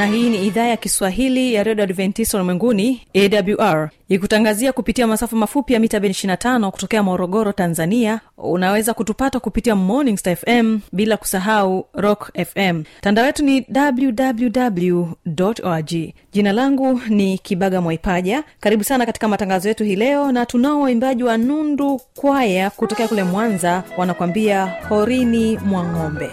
na hii ni idhaa ya kiswahili ya redio adventista ulimwenguni awr ikutangazia kupitia masafa mafupi ya mita ben 25 kutokea morogoro tanzania. Unaweza kutupata kupitia morning star fm bila kusahau rock fm mtandao wetu ni www org jina langu ni kibaga mwaipaja. Karibu sana katika matangazo yetu hii leo na tunao waimbaji wa nundu kwaya kutokea kule mwanza wanakwambia horini mwa ng'ombe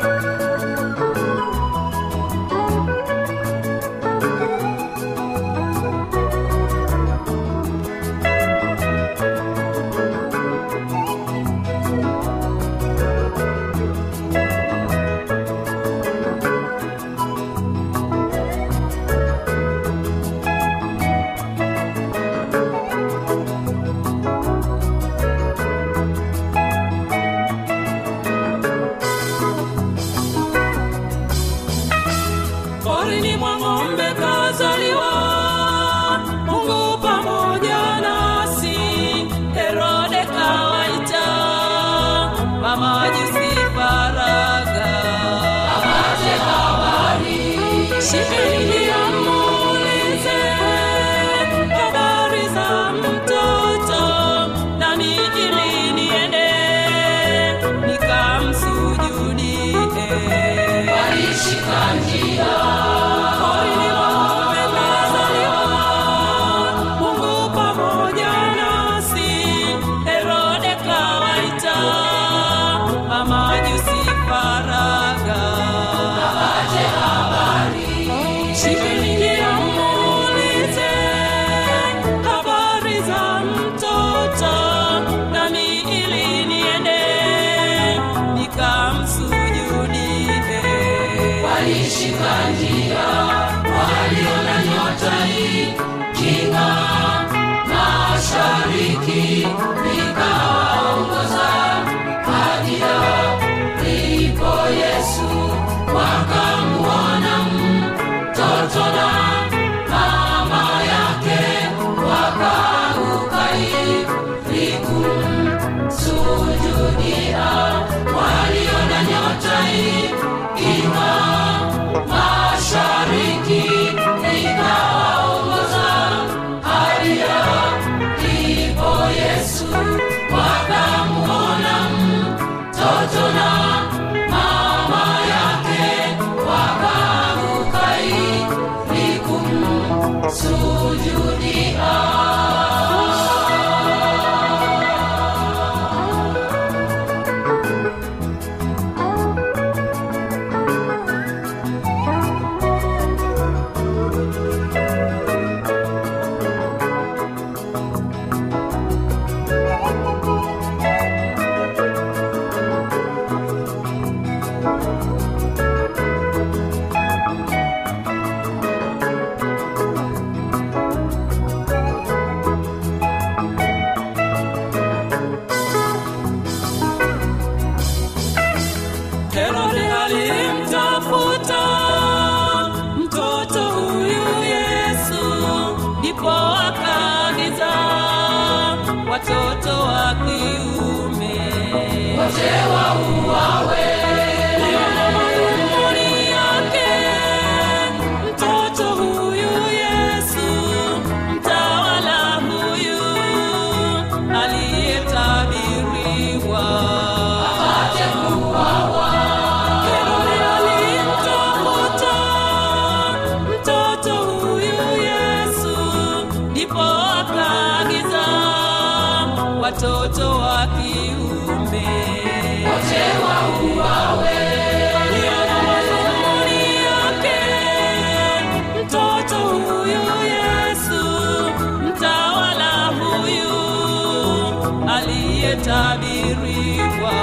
aliyetabiriwa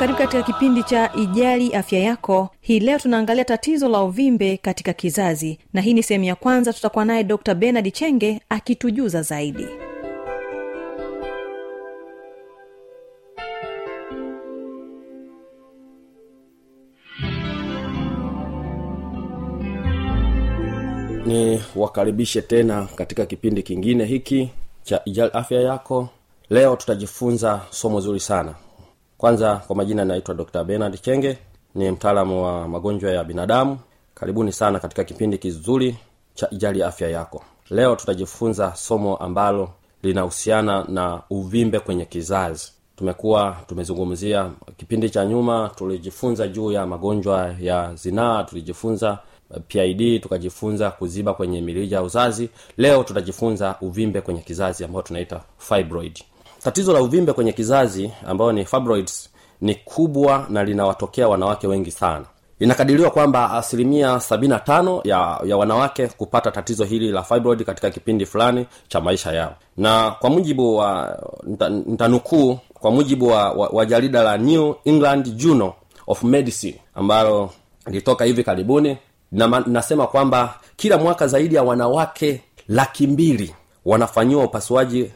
karibu katika kipindi cha ijali afya yako. Hii leo tunaangalia tatizo la uvimbe katika kizazi na hii ni sehemu ya kwanza tutakuwa naye dr benard chenge akitujuza zaidi. Ni wakaribishe tena katika kipindi kingine hiki cha ijali afya yako. Leo tutajifunza somo zuri sana kwanza kwa majina naitwa dr benard chenge ni mtaalamu wa magonjwa ya binadamu. Karibuni sana katika kipindi kizuri cha ijali afya yako. Leo tutajifunza somo ambalo linahusiana na uvimbe kwenye kizazi. Tumekuwa tumezungumzia kipindi cha nyuma tulijifunza juu ya magonjwa ya zinaa tulijifunza pid tukajifunza kuziba kwenye mirija ya uzazi. Leo tutajifunza uvimbe kwenye kizazi ambao tunaita fibroid tatizo la uvimbe kwenye kizazi ambayo ni fibroids ni kubwa na linawatokea wanawake wengi sana. Inakadiriwa kwamba asilimia 75 ya, ya wanawake kupata tatizo hili la fibroid katika kipindi fulani cha maisha yao. Na kwa mujibu wa ntanukuu kwa mujibu wa, wa, wa jarida la new england journal of medicine ambalo lilitoka hivi karibuni na, nasema kwamba kila mwaka zaidi ya wanawake laki mbili wanafanyiwa upasuaji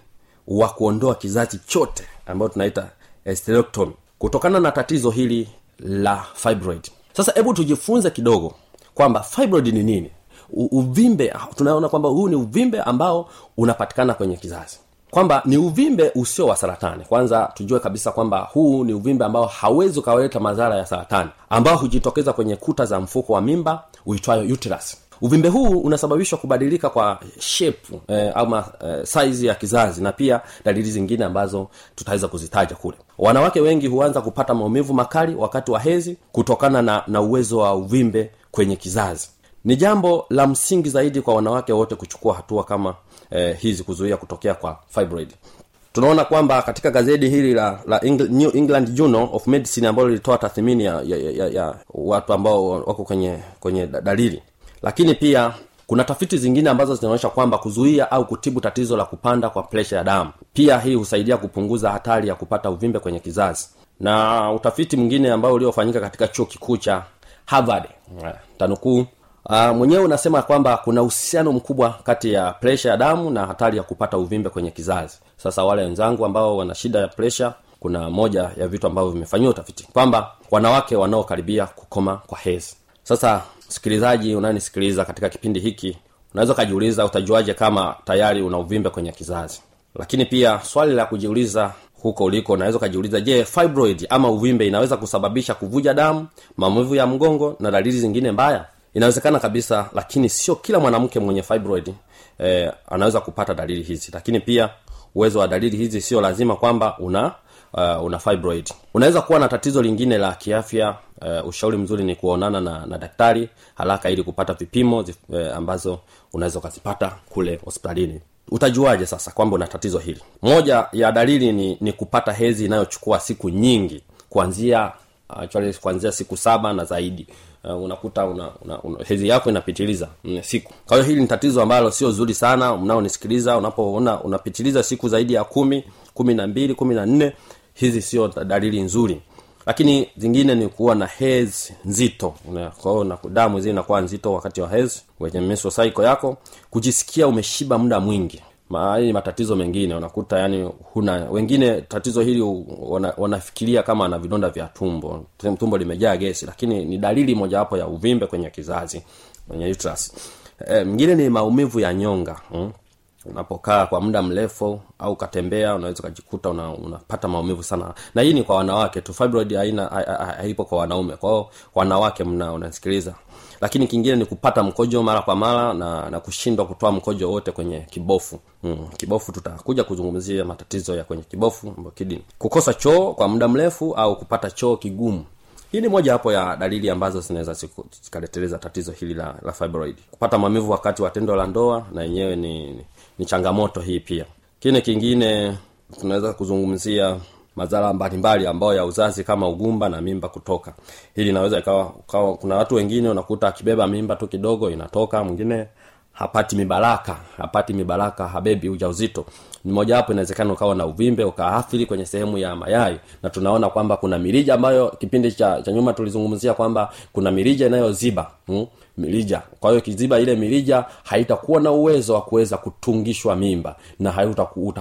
wa kuondoa kizazi chote ambayo tunaita esterectomy kutokana na tatizo hili la fibroid. Sasa hebu tujifunze kidogo kwamba fibroid ni nini. U- uvimbe tunaona kwamba huu ni uvimbe ambao unapatikana kwenye kizazi. Kwamba ni uvimbe usio wa saratani. Kwanza tujue kabisa kwamba huu ni uvimbe ambao hawezi ukawaleta madhara ya saratani ambao hujitokeza kwenye kuta za mfuko wa mimba uitwayo uterus uvimbe huu unasababishwa kubadilika kwa shepu eh, ama eh, saizi ya kizazi na pia dalili zingine ambazo tutaweza kuzitaja kule. Wanawake wengi huanza kupata maumivu makali wakati wa hezi kutokana na, na uwezo wa uvimbe kwenye kizazi. Ni jambo la msingi zaidi kwa wanawake wote kuchukua hatua kama eh, hizi kuzuia kutokea kwa fibroid. Tunaona kwamba katika gazeti hili la, la new england journal of medicine ambalo lilitoa tathmini ya, ya, ya, ya watu ambao wako kwenye kwenye dalili lakini pia kuna tafiti zingine ambazo zinaonyesha kwamba kuzuia au kutibu tatizo la kupanda kwa presha ya damu pia hii husaidia kupunguza hatari ya kupata uvimbe kwenye kizazi. Na utafiti mwingine ambao uliofanyika katika chuo kikuu cha harvard tanukuu Uh, mwenyewe unasema kwamba kuna uhusiano mkubwa kati ya presha ya damu na hatari ya kupata uvimbe kwenye kizazi. Sasa wale wenzangu ambao wana shida ya presha kuna moja ya vitu ambavyo vimefanyiwa utafiti kwamba wanawake wanaokaribia kukoma kwa hezi sasa msikilizaji unayenisikiliza katika kipindi hiki unaweza ukajiuliza utajuaje kama tayari una uvimbe kwenye kizazi? Lakini pia swali la kujiuliza huko uliko unaweza ukajiuliza je fibroid ama uvimbe inaweza kusababisha kuvuja damu maumivu ya mgongo na dalili zingine mbaya? Inawezekana kabisa lakini sio kila mwanamke mwenye fibroid eh, anaweza kupata dalili hizi. Lakini pia uwezo wa dalili hizi sio lazima kwamba una uh, una fibroid. Unaweza kuwa na tatizo lingine la kiafya uh, ushauri mzuri ni kuonana na, na daktari haraka ili kupata vipimo uh, ambazo unaweza ukazipata kule hospitalini. Utajuaje sasa kwamba una tatizo hili? Moja ya dalili ni, ni kupata hezi inayochukua siku nyingi kuanzia actually kuanzia siku saba na zaidi. Uh, unakuta una, una, una, hezi yako inapitiliza mm, siku. Kwa hiyo hili ni tatizo ambalo sio zuri sana mnaonisikiliza unapoona unapitiliza siku zaidi ya kumi kumi na mbili kumi na nne hizi sio dalili nzuri lakini zingine ni kuwa na hez nzito. Kwao na damu zile inakuwa nzito wakati wa hez kwenye mesosaiko yako kujisikia umeshiba muda mwingi. Ma- ni matatizo mengine unakuta yani huna wengine tatizo hili wana, wanafikiria kama ana vidonda vya tumbo. Tumbo limejaa gesi lakini ni dalili mojawapo ya uvimbe kwenye kizazi kwenye uterus. E, mwingine ni maumivu ya nyonga hmm? Unapokaa kwa muda mrefu au ukatembea unaweza ukajikuta una, unapata maumivu sana. Na hii ni kwa wanawake tu. Fibroid haina ha- ha- haipo kwa wanaume. Kwao wanawake mna unasikiliza lakini kingine ni kupata mkojo mara kwa mara na, na kushindwa kutoa mkojo wote kwenye kibofu. Mm, kibofu tutakuja kuzungumzia matatizo ya kwenye kibofu kidini kukosa choo kwa muda mrefu au kupata choo kigumu. Hii ni moja hapo ya dalili ambazo zinaweza zikaleteleza tatizo hili la, la fibroid. Kupata maumivu wakati wa tendo la ndoa na yenyewe ni, ni, ni changamoto hii pia. Kine kingine tunaweza kuzungumzia madhara mbalimbali ambayo ya uzazi kama ugumba na mimba kutoka. Hili inaweza ikawa, ikawa kuna watu wengine unakuta akibeba mimba tu kidogo inatoka mwingine hapati mibaraka hapati mibaraka habebi ujauzito. Ni mojawapo inawezekana ukawa na uvimbe ukaathiri kwenye sehemu ya mayai. Na tunaona kwamba kuna mirija ambayo kipindi cha, cha nyuma tulizungumzia kwamba kuna mirija inayoziba hmm? mirija. Kwa hiyo kiziba ile mirija haitakuwa na uwezo wa kuweza kutungishwa mimba na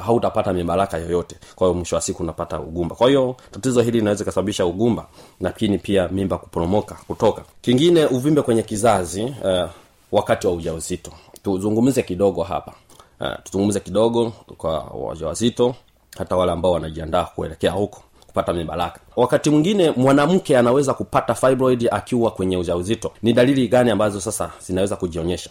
hautapata mibaraka yoyote. Kwa hiyo mwisho wa siku unapata ugumba. Kwa hiyo tatizo hili linaweza ikasababisha ugumba lakini pia mimba kuporomoka kutoka. Kingine uvimbe kwenye kizazi eh, wakati wa ujauzito tuzungumze kidogo hapa. Uh, tuzungumze kidogo kwa wajawazito hata wale ambao wanajiandaa kuelekea huko kupata mibaraka. Wakati mwingine mwanamke anaweza kupata fibroid akiwa kwenye ujauzito. Ni dalili gani ambazo sasa zinaweza kujionyesha?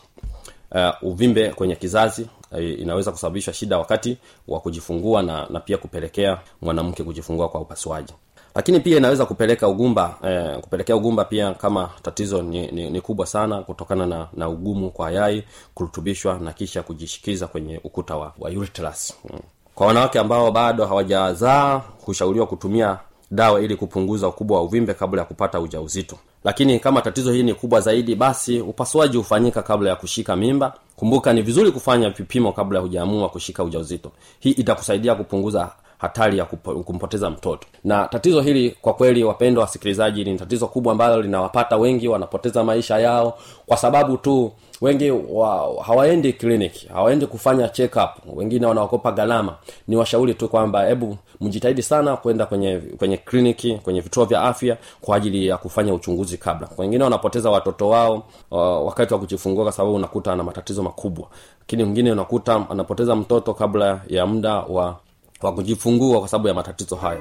Uh, uvimbe kwenye kizazi uh, inaweza kusababisha shida wakati wa kujifungua na, na pia kupelekea mwanamke kujifungua kwa upasuaji lakini pia inaweza kupeleka ugumba eh, kupelekea ugumba pia kama tatizo ni, ni, ni kubwa sana kutokana na, na ugumu kwa yai kurutubishwa na kisha kujishikiza kwenye ukuta wa, wa uterus mm. kwa wanawake ambao bado hawajazaa hushauriwa kutumia dawa ili kupunguza ukubwa wa uvimbe kabla ya kupata ujauzito. Lakini kama tatizo hili ni kubwa zaidi basi upasuaji hufanyika kabla ya kushika mimba. Kumbuka ni vizuri kufanya vipimo kabla ya hujaamua kushika ujauzito. Hii itakusaidia kupunguza hatari ya kumpoteza mtoto. Na tatizo hili kwa kweli wapendwa wasikilizaji ni tatizo kubwa ambalo linawapata wengi wanapoteza maisha yao kwa sababu tu wengi wa, hawaendi kliniki hawaendi kufanya check up wengine wanaokopa gharama. Ni washauri tu kwamba hebu mjitahidi sana kwenda kwenye kwenye kliniki kwenye vituo vya afya kwa ajili ya kufanya uchunguzi kabla. Wengine wanapoteza watoto wao uh, wakati wa kujifungua kwa sababu unakuta ana matatizo makubwa. Lakini mwingine unakuta anapoteza mtoto kabla ya muda wa wa kujifungua kwa sababu ya matatizo hayo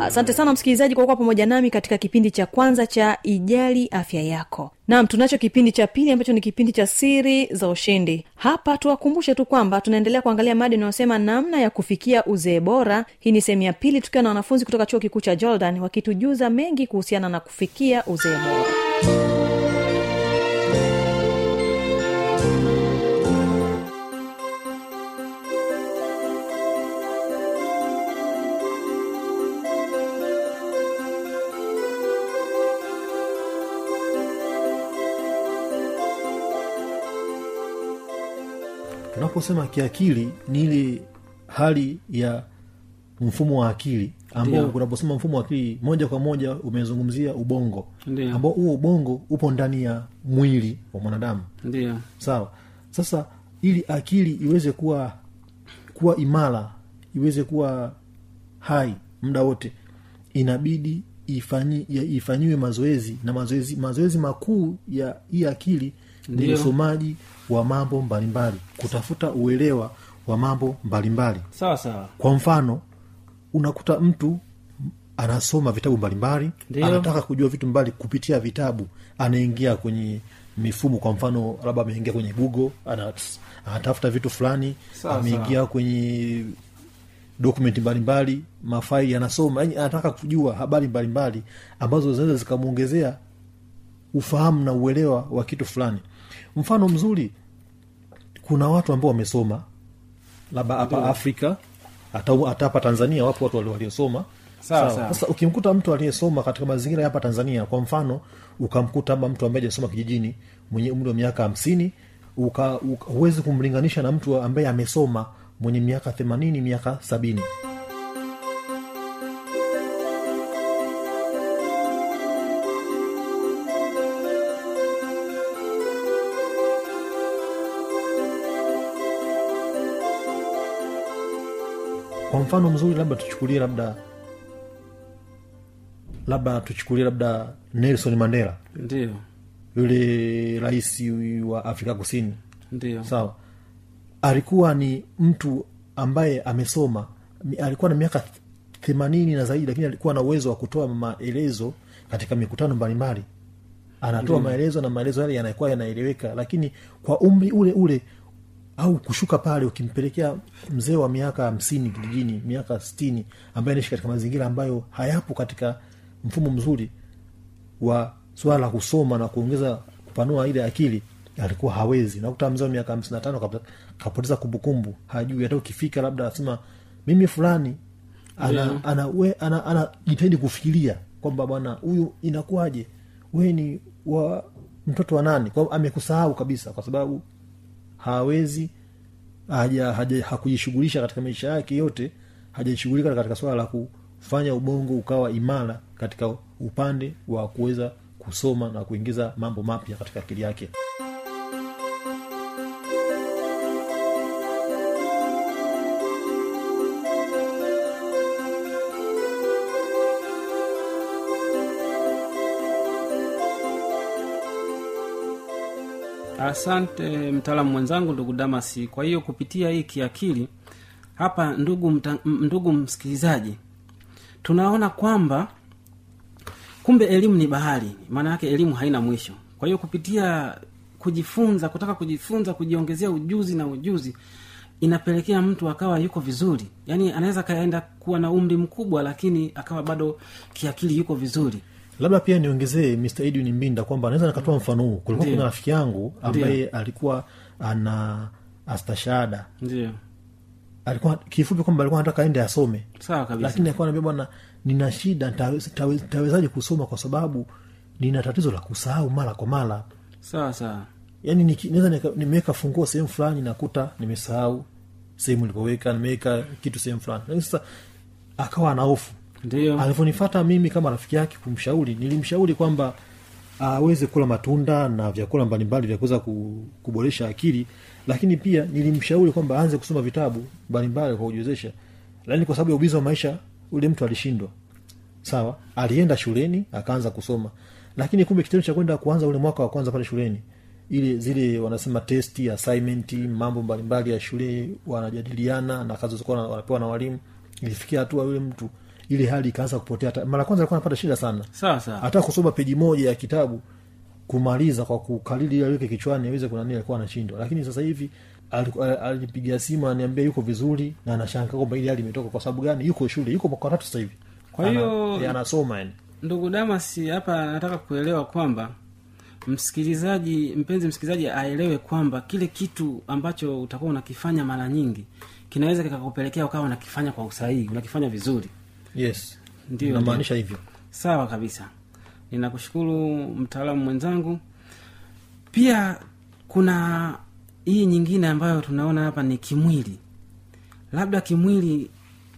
asante sana msikilizaji kwa kuwa pamoja nami katika kipindi cha kwanza cha ijali afya yako. Nam tunacho kipindi cha pili ambacho ni kipindi cha siri za ushindi. Hapa tuwakumbushe tu kwamba tunaendelea kuangalia mada inayosema namna ya kufikia uzee bora. Hii ni sehemu ya pili tukiwa na wanafunzi kutoka chuo kikuu cha jordan wakitujuza mengi kuhusiana na kufikia uzee bora tunaposema kiakili ni ile hali ya mfumo wa akili ambao unaposema mfumo wa akili moja kwa moja umezungumzia ubongo. Ambao huo ubongo upo ndani ya mwili wa mwanadamu. Sawa. Sasa ili akili iweze kuwa kuwa imara iweze kuwa hai muda wote inabidi ifanyi, ifanyiwe mazoezi. Na mazoezi mazoezi makuu ya hii akili ni usomaji wa mambo mbalimbali kutafuta uelewa wa mambo mbalimbali. Sawa sawa. Kwa mfano unakuta mtu anasoma vitabu mbalimbali anataka kujua vitu mbali kupitia vitabu anaingia kwenye mifumo kwa mfano labda ameingia kwenye google ana- anatafuta vitu fulani ameingia kwenye dokumenti mbalimbali mafaili anasoma yani anataka kujua habari mbalimbali ambazo zinaweza zikamwongezea ufahamu na uelewa wa kitu fulani mfano mzuri kuna watu ambao wamesoma labda hapa afrika hata hapa tanzania wapo watu wali- waliosoma. Sasa ukimkuta mtu aliyesoma katika mazingira ya hapa tanzania kwa mfano ukamkuta ama mtu ambaye ajasoma kijijini mwenye umri wa miaka hamsini huwezi kumlinganisha na mtu ambaye amesoma mwenye miaka themanini miaka sabini kwa mfano mzuri labda tuchukulie labda labda tuchukulie labda nelson mandela. Ndio. Yule rais wa afrika kusini. Ndio. Sawa. Alikuwa ni mtu ambaye amesoma alikuwa na miaka themanini na zaidi lakini alikuwa na uwezo wa kutoa maelezo katika mikutano mbalimbali. Anatoa maelezo na maelezo yale yanakuwa yanaeleweka lakini kwa umri ule ule au kushuka pale ukimpelekea mzee wa miaka hamsini kijijini miaka sitini ambaye anaishi katika mazingira ambayo hayapo katika mfumo mzuri wa swala la kusoma na kuongeza kupanua ile akili alikuwa hawezi. Nakuta mzee wa miaka hamsini na tano kapoteza kumbukumbu hajui. Hata ukifika labda anasema mimi fulani ana ana, ana, ana kufikiria kwamba bwana huyu inakuwaje? We ni wa mtoto wa nani? Amekusahau kabisa kwa sababu hawezi haja, haja hakujishughulisha katika maisha yake yote hajashughulika katika swala la kufanya ubongo ukawa imara katika upande wa kuweza kusoma na kuingiza mambo mapya katika akili yake asante mtaalamu mwenzangu ndugu damasi kwa hiyo kupitia hii kiakili hapa ndugu mta, ndugu msikilizaji tunaona kwamba kumbe elimu ni bahari maana yake elimu haina mwisho. Kwa hiyo kupitia kujifunza kutaka kujifunza kujiongezea ujuzi na ujuzi inapelekea mtu akawa yuko vizuri. Yaani anaweza kaenda kuwa na umri mkubwa lakini akawa bado kiakili yuko vizuri labda pia niongezee Mr. Edwin Mbinda kwamba naweza nikatoa mfano huu. Kulikuwa kuna rafiki yangu ambaye alikuwa ana astashahada. Ndio alikuwa kifupi kwamba alikuwa anataka aende asome. Sawa kabisa. Lakini alikuwa anaambia bwana nina shida nitawe- tawe- kusoma kwa sababu nina tatizo la kusahau mara kwa mara. Sawa sawa. Yaani naweza nimeweka funguo sehemu fulani nakuta nimesahau sehemu ilipoweka nimeweka kitu sehemu fulani. Lakini sasa akawa na hofu ndio alivyonifata mimi kama rafiki yake kumshauri nilimshauri kwamba aweze kula matunda na vyakula mbalimbali vya kuweza kuboresha akili lakini pia nilimshauri kwamba aanze kusoma vitabu mbalimbali kwa kujiwezesha. Lakini kwa sababu ya ubizi wa maisha ule mtu alishindwa. Sawa? Alienda shuleni akaanza kusoma. Lakini kumbe kitendo cha kwenda kuanza ule mwaka wa kwanza pale shuleni ile zile wanasema testi assignment mambo mbalimbali ya shule wanajadiliana na kazi wanapewa na walimu ilifikia hatua yule mtu ile hali ikaanza kupotea. Mara kwanza alikuwa anapata shida sana. Hata kusoma peji moja ya kitabu kumaliza kwa kukalili ili aweke kichwani aweze kunani alikuwa anashindwa. Lakini sasa hivi alinipigia simu ananiambia yuko vizuri na anashangaa kwamba ili hali imetoka. Kwa sababu gani? Yuko shule yuko mwaka wa tatu sasa hivi. Kwa hiyo- Ana- eh, anasoma yani. ndugu Damas, hapa nataka kuelewa kwamba msikilizaji mpenzi msikilizaji aelewe kwamba kile kitu ambacho utakuwa unakifanya mara nyingi kinaweza kikakupelekea ukawa unakifanya kwa usahihi unakifanya vizuri yes. Ndio, namaanisha hivyo. Sawa kabisa. Ninakushukuru mtaalamu mwenzangu. Pia kuna hii nyingine ambayo tunaona hapa ni kimwili. Labda kimwili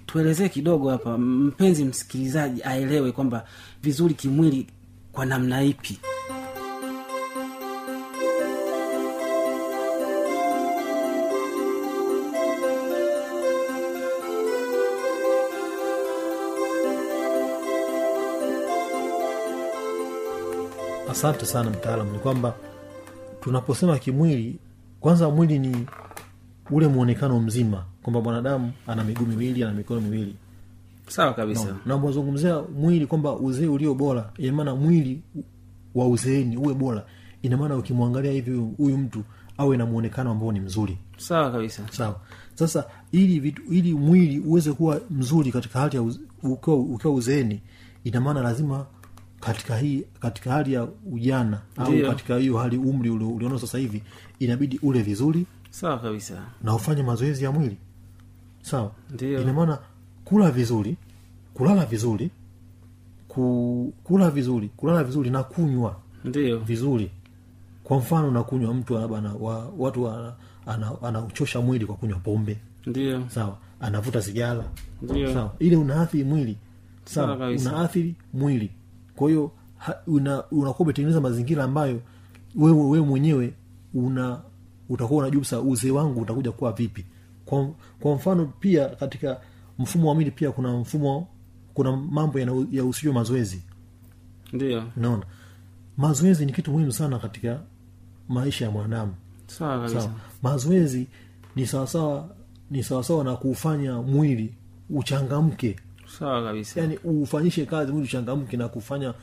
tuelezee kidogo hapa mpenzi msikilizaji aelewe kwamba vizuri kimwili kwa namna ipi asante sana mtaalamu ni kwamba tunaposema kimwili kwanza mwili ni ule mwonekano mzima kwamba mwanadamu ana miguu miwili ana mikono miwili. Sawa kabisa. Na mwazungumzia mwili kwamba uzee ulio bora inamaana mwili wa uzeeni uwe bora. Inamaana ukimwangalia hivi huyu mtu awe na mwonekano ambao ni mzuri. Sawa kabisa. Sawa. Sasa ili vitu, ili mwili uweze kuwa mzuri katika hali ya ukiwa uzeeni inamaana lazima katika hii katika hali ya ujana au Ndiyo. katika hiyo hali umri ulionao sasa hivi inabidi ule vizuri sawa kabisa. na ufanye mazoezi ya mwili. Sawa. Ndiyo. ina maana kula vizuri kulala vizuri ku, kula vizuri kulala vizuri na kunywa ndio. vizuri. Kwa mfano nakunywa mtu labda ana- wa, watu ana- ana- anauchosha mwili kwa kunywa pombe. Ndio. Sawa. Anavuta sigara. Ndio. sawa. Ile unaathiri mwili. Sawa sawa. kabisa. unaathiri mwili kwa hiyo unakuwa una- umetengeneza mazingira ambayo wewe wewe mwenyewe una utakuwa unajua sasa uzee wangu utakuja kuwa vipi. Kwa, kwa mfano pia katika mfumo wa mwili pia kuna mfumo kuna mambo yahusishwa ya mazoezi. Ndio. Naona mazoezi ni kitu muhimu sana katika maisha ya mwanadamu. Sawa. Mazoezi ni sawasawa ni sawasawa na kuufanya mwili uchangamke sawa kabisa. Yani ufanyishe kazi mwili uchangamke na kufanya.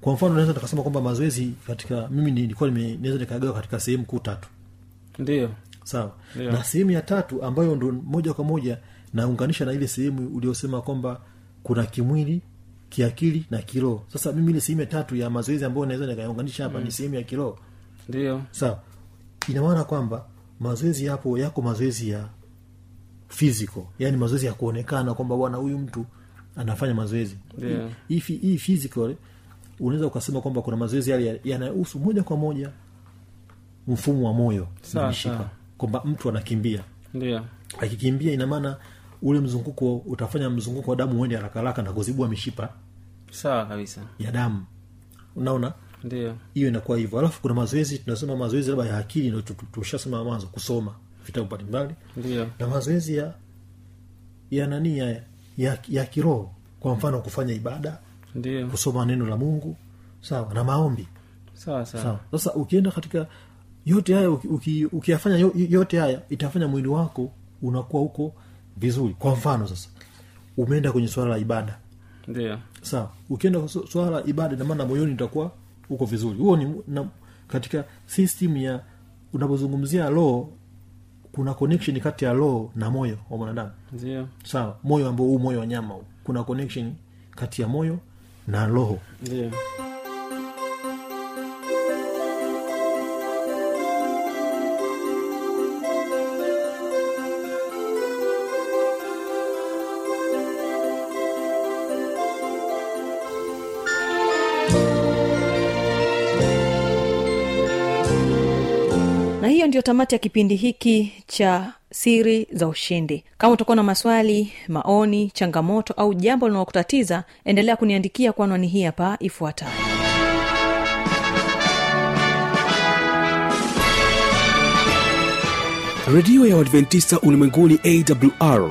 Kwa mfano naweza nikasema kwamba mazoezi katika mimi nilikuwa naweza nikagawa katika sehemu kuu tatu. Ndio. Sawa. Na sehemu ya tatu ambayo ndo moja kwa moja naunganisha na ile sehemu uliosema kwamba kuna kimwili kiakili na kiroho. Sasa mimi ile sehemu ya tatu ya mazoezi ambayo naweza nikaunganisha hapa ni sehemu ya kiroho. Ndio. Sawa. Ina maana kwamba mazoezi yapo yako mazoezi ya physical. Yani mazoezi ya kuonekana kwamba bwana huyu mtu anafanya mazoezi. Yeah. hii hii- physical unaweza ukasema kwamba kuna mazoezi yale yanayohusu moja kwa moja mfumo wa moyo. Na mishipa kwamba mtu anakimbia. Yeah. akikimbia ina maana ule mzunguko utafanya mzunguko wa damu uende haraka haraka na kuzibua mishipa sawa kabisa. ya damu. Unaona? Ndio. Hiyo inakuwa hivyo. Alafu kuna mazoezi tunasema mazoezi labda ya akili ndo tu- tu- tushasema mwanzo kusoma vitabu mbalimbali. Yeah. na mazoezi ya ya nani ya, ya, ya kiroho. Kwa mfano kufanya ibada. Ndiyo. kusoma neno la mungu. Sawa na maombi. Sawa sawa. Sasa ukienda katika yote haya uki- uki- ukiyafanya yote haya itafanya mwili wako unakuwa huko vizuri. Kwa mfano sasa umeenda kwenye swala la ibada. Ndio. Sawa. Ukienda swala la ibada namaana moyoni utakuwa uko vizuri. Huo ni na, katika system ya unapozungumzia roho kuna connection kati ya roho na moyo wa mwanadamu. Ndio. Sawa moyo ambao huu moyo wa nyama huu. kuna connection kati ya moyo na roho. Ndio tamati ya kipindi hiki cha siri za ushindi. Kama utakuwa na maswali maoni changamoto au jambo linalokutatiza endelea kuniandikia kwa anwani hii hapa ifuatayo. Redio ya uadventista ulimwenguni awr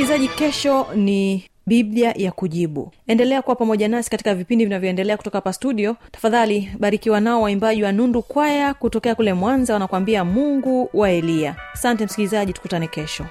msikilizaji kesho ni biblia ya kujibu. Endelea kuwa pamoja nasi katika vipindi vinavyoendelea kutoka hapa studio. Tafadhali barikiwa nao waimbaji wa nundu kwaya kutokea kule mwanza wanakuambia mungu wa eliya asante msikilizaji tukutane kesho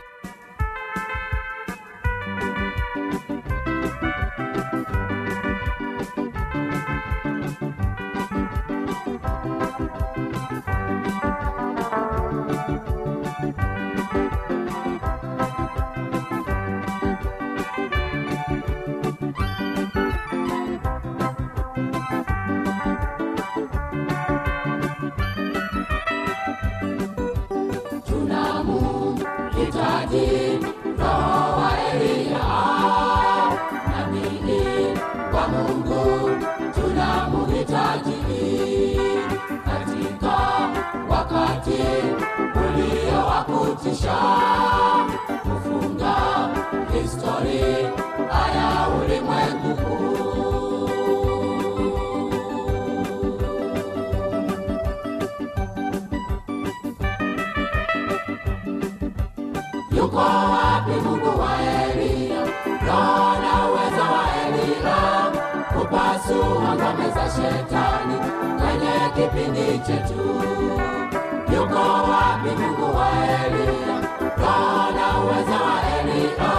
kupasua ngome za shetani kwenye kipindi chetu. Yuko wapi mungu wa eliya Kana uweza wa eliya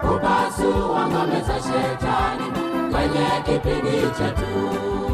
kupasua ngome shetani kwenye kipindi chetu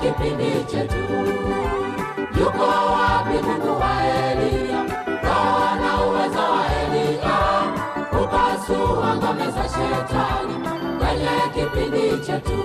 kipindi chetu. Yuko wapi mungu wa eliya roho na uwezo wa eliya kupasua ngome za shetani. Kwenye kipindi chetu